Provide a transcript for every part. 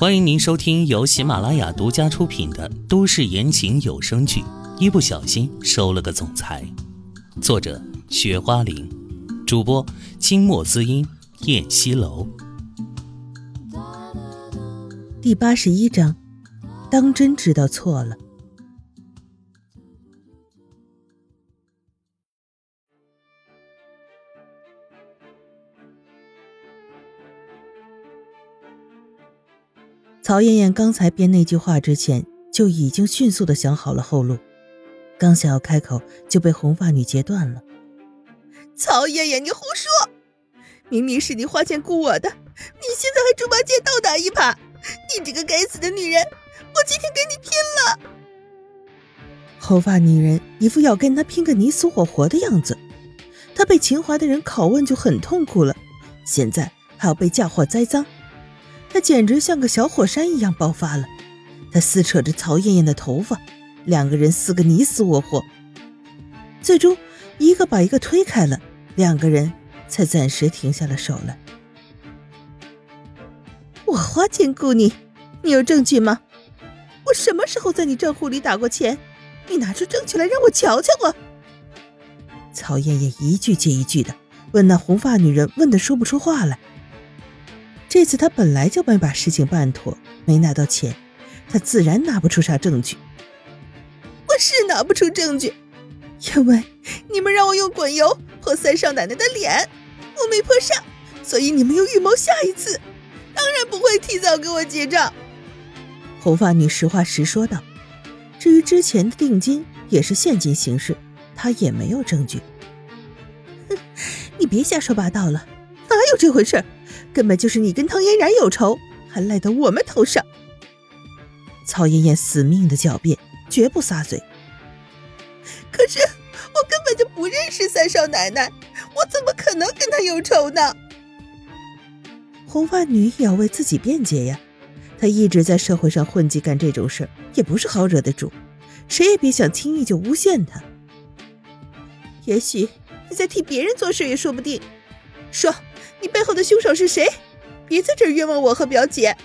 欢迎您收听由喜马拉雅独家出品的都市言情有声剧《一不小心收了个总裁》，作者：雪花玲，主播：清墨滋音、燕西楼。第八十一章，当真知道错了。曹艳艳刚才编那句话之前，就已经迅速的想好了后路，刚想要开口，就被红发女截断了。曹艳艳，你胡说！明明是你花钱雇我的，你现在还猪八戒倒打一耙！你这个该死的女人，我今天跟你拼了！红发女人一副要跟他拼个你死我活的样子，她被秦淮的人拷问就很痛苦了，现在还要被嫁祸栽赃。他简直像个小火山一样爆发了，他撕扯着曹艳艳的头发，两个人撕个你死我活，最终一个把一个推开了，两个人才暂时停下了手来。我花钱雇你，你有证据吗？我什么时候在你账户里打过钱？你拿出证据来让我瞧瞧我。曹艳艳一句接一句的问那红发女人，问的说不出话来。这次他本来就没把事情办妥，没拿到钱，他自然拿不出啥证据。我是拿不出证据，因为你们让我用滚油泼三少奶奶的脸，我没泼上，所以你们又预谋下一次，当然不会提早给我结账。红发女实话实说道。至于之前的定金也是现金形式，她也没有证据。哼，你别瞎说八道了，哪有这回事？根本就是你跟唐嫣然有仇，还赖到我们头上。曹艳艳死命的狡辩，绝不撒嘴。可是我根本就不认识三少奶奶，我怎么可能跟她有仇呢？红发女也要为自己辩解呀，她一直在社会上混迹，干这种事也不是好惹的主，谁也别想轻易就诬陷她。也许你在替别人做事也说不定，说。你背后的凶手是谁？别在这冤枉我和表姐！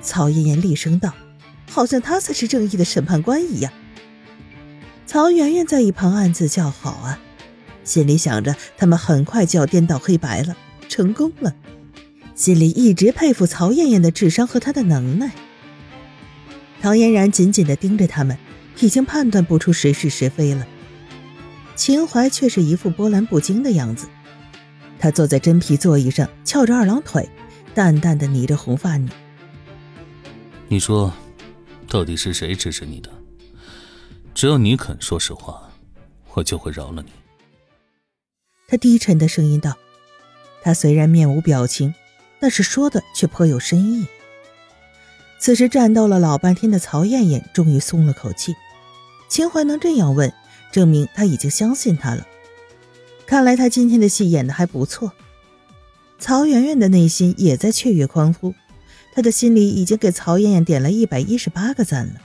曹艳艳厉声道，好像她才是正义的审判官一样。曹媛媛在一旁暗自叫好啊，心里想着他们很快就要颠倒黑白了，成功了，心里一直佩服曹艳艳的智商和她的能耐。唐嫣然紧紧地盯着他们，已经判断不出谁是谁非了。秦淮却是一副波澜不惊的样子。他坐在真皮座椅上，翘着二郎腿，淡淡的睨着红发女。你说，到底是谁指使你的？只要你肯说实话，我就会饶了你。他低沉的声音道。他虽然面无表情，但是说的却颇有深意。此时战斗了老半天的曹艳艳终于松了口气。秦淮能这样问，证明他已经相信他了。看来他今天的戏演的还不错，曹媛媛的内心也在雀跃欢呼，她的心里已经给曹艳艳点了一百一十八个赞了。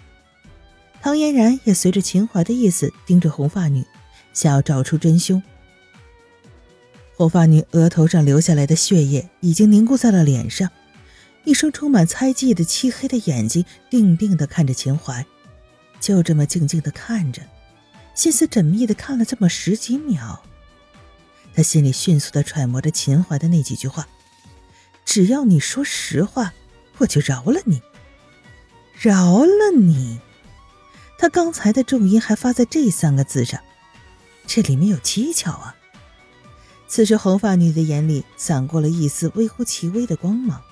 唐嫣然也随着秦淮的意思盯着红发女，想要找出真凶。红发女额头上流下来的血液已经凝固在了脸上，一双充满猜忌的漆黑的眼睛定定地看着秦淮，就这么静静地看着，心思缜密地看了这么十几秒。他心里迅速的揣摩着秦淮的那几句话：“只要你说实话，我就饶了你，饶了你。”他刚才的重音还发在这三个字上，这里面有蹊跷啊！此时红发女的眼里闪过了一丝微乎其微的光芒。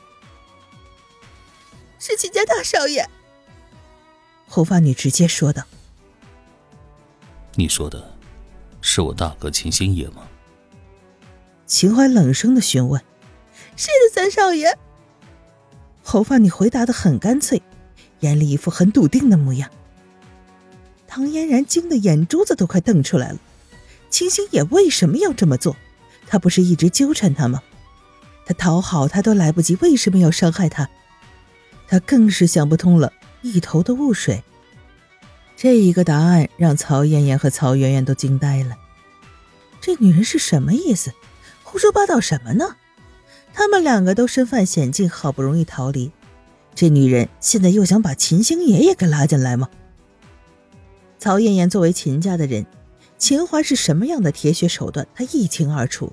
是秦家大少爷。红发女直接说道：“你说的，是我大哥秦星野吗？”秦淮冷声的询问：“是的，三少爷。”红发你回答的很干脆，眼里一副很笃定的模样。唐嫣然惊得眼珠子都快瞪出来了。秦星野为什么要这么做？他不是一直纠缠他吗？他讨好他都来不及，为什么要伤害他？他更是想不通了，一头的雾水。这一个答案让曹艳艳和曹媛媛都惊呆了。这女人是什么意思？胡说八道什么呢？他们两个都身犯险境，好不容易逃离，这女人现在又想把秦星爷也给拉进来吗？曹艳艳作为秦家的人，秦淮是什么样的铁血手段，她一清二楚。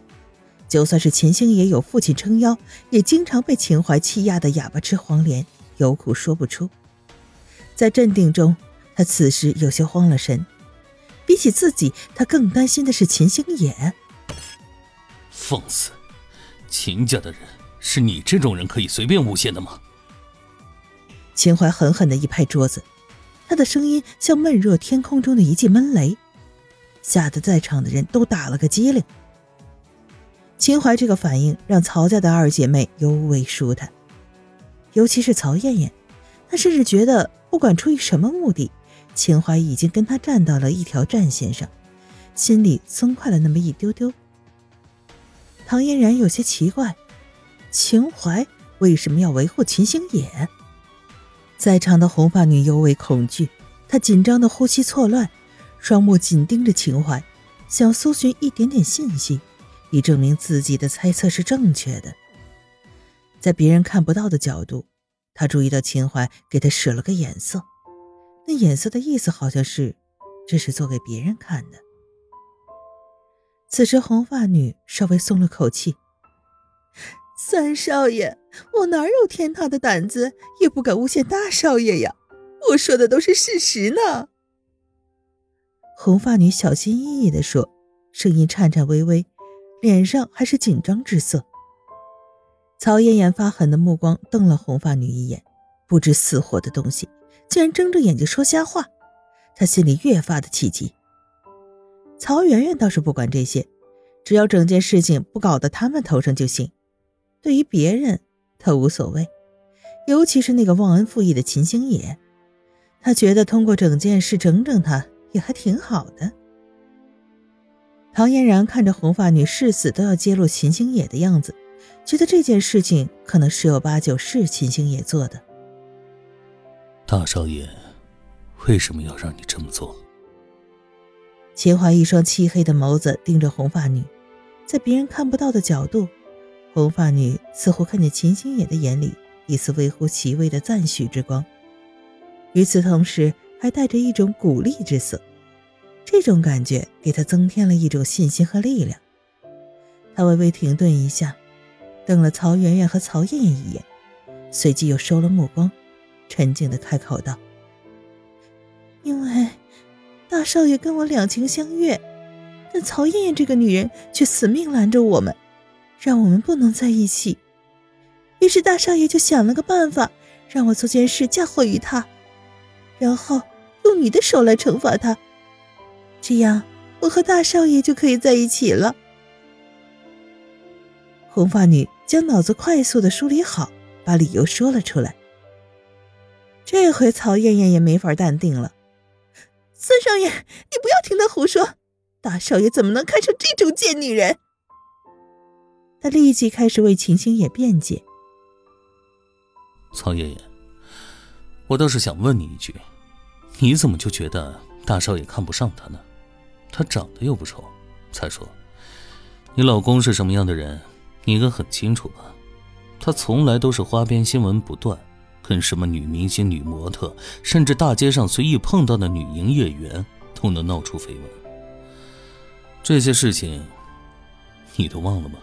就算是秦星爷有父亲撑腰，也经常被秦淮欺压的哑巴吃黄连，有苦说不出。在镇定中，他此时有些慌了神。比起自己，他更担心的是秦星野。放肆！秦家的人是你这种人可以随便诬陷的吗？秦淮狠狠的一拍桌子，他的声音像闷热天空中的一记闷雷，吓得在场的人都打了个激灵。秦淮这个反应让曹家的二姐妹尤为舒坦，尤其是曹艳艳，她甚至觉得不管出于什么目的，秦淮已经跟她站到了一条战线上，心里松快了那么一丢丢。唐嫣然有些奇怪，秦淮为什么要维护秦星野？在场的红发女尤为恐惧，她紧张的呼吸错乱，双目紧盯着秦淮，想搜寻一点点信息。以证明自己的猜测是正确的。在别人看不到的角度，他注意到秦淮给他使了个眼色，那眼色的意思好像是这是做给别人看的。此时，红发女稍微松了口气：“三少爷，我哪有天大的胆子，也不敢诬陷大少爷呀！我说的都是事实呢。”红发女小心翼翼地说，声音颤颤巍巍。脸上还是紧张之色。曹艳艳发狠的目光瞪了红发女一眼，不知死活的东西，竟然睁着眼睛说瞎话。她心里越发的气急。曹媛媛倒是不管这些，只要整件事情不搞到他们头上就行。对于别人，她无所谓，尤其是那个忘恩负义的秦星野，她觉得通过整件事整整他也还挺好的。唐嫣然看着红发女誓死都要揭露秦星野的样子，觉得这件事情可能十有八九是秦星野做的。大少爷，为什么要让你这么做？秦淮一双漆黑的眸子盯着红发女，在别人看不到的角度，红发女似乎看见秦星野的眼里一丝微乎其微的赞许之光，与此同时还带着一种鼓励之色。这种感觉给他增添了一种信心和力量。他微微停顿一下，瞪了曹媛媛和曹艳艳一眼，随即又收了目光，沉静的开口道：“因为大少爷跟我两情相悦，但曹艳艳这个女人却死命拦着我们，让我们不能在一起。于是大少爷就想了个办法，让我做件事嫁祸于他，然后用你的手来惩罚他。”这样，我和大少爷就可以在一起了。红发女将脑子快速的梳理好，把理由说了出来。这回曹艳艳也没法淡定了。三少爷，你不要听他胡说，大少爷怎么能看上这种贱女人？他立即开始为秦星野辩解。曹爷爷，我倒是想问你一句，你怎么就觉得大少爷看不上她呢？他长得又不丑，再说，你老公是什么样的人，你应该很清楚吧？他从来都是花边新闻不断，跟什么女明星、女模特，甚至大街上随意碰到的女营业员都能闹出绯闻。这些事情，你都忘了吗？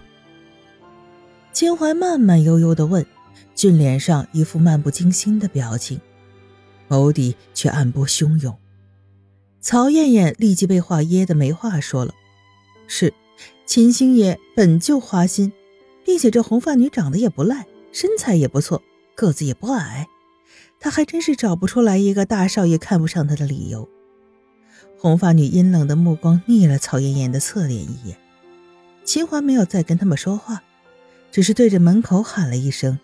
秦淮慢慢悠悠的问，俊脸上一副漫不经心的表情，眸底却暗波汹涌。曹艳艳立即被话噎得没话说了。是，秦星野本就花心，并且这红发女长得也不赖，身材也不错，个子也不矮，他还真是找不出来一个大少爷看不上他的理由。红发女阴冷的目光睨了曹艳艳的侧脸一眼，秦淮没有再跟他们说话，只是对着门口喊了一声：“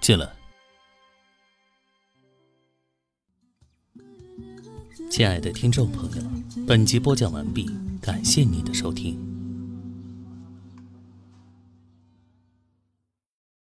进来。”亲爱的听众朋友，本集播讲完毕，感谢您的收听。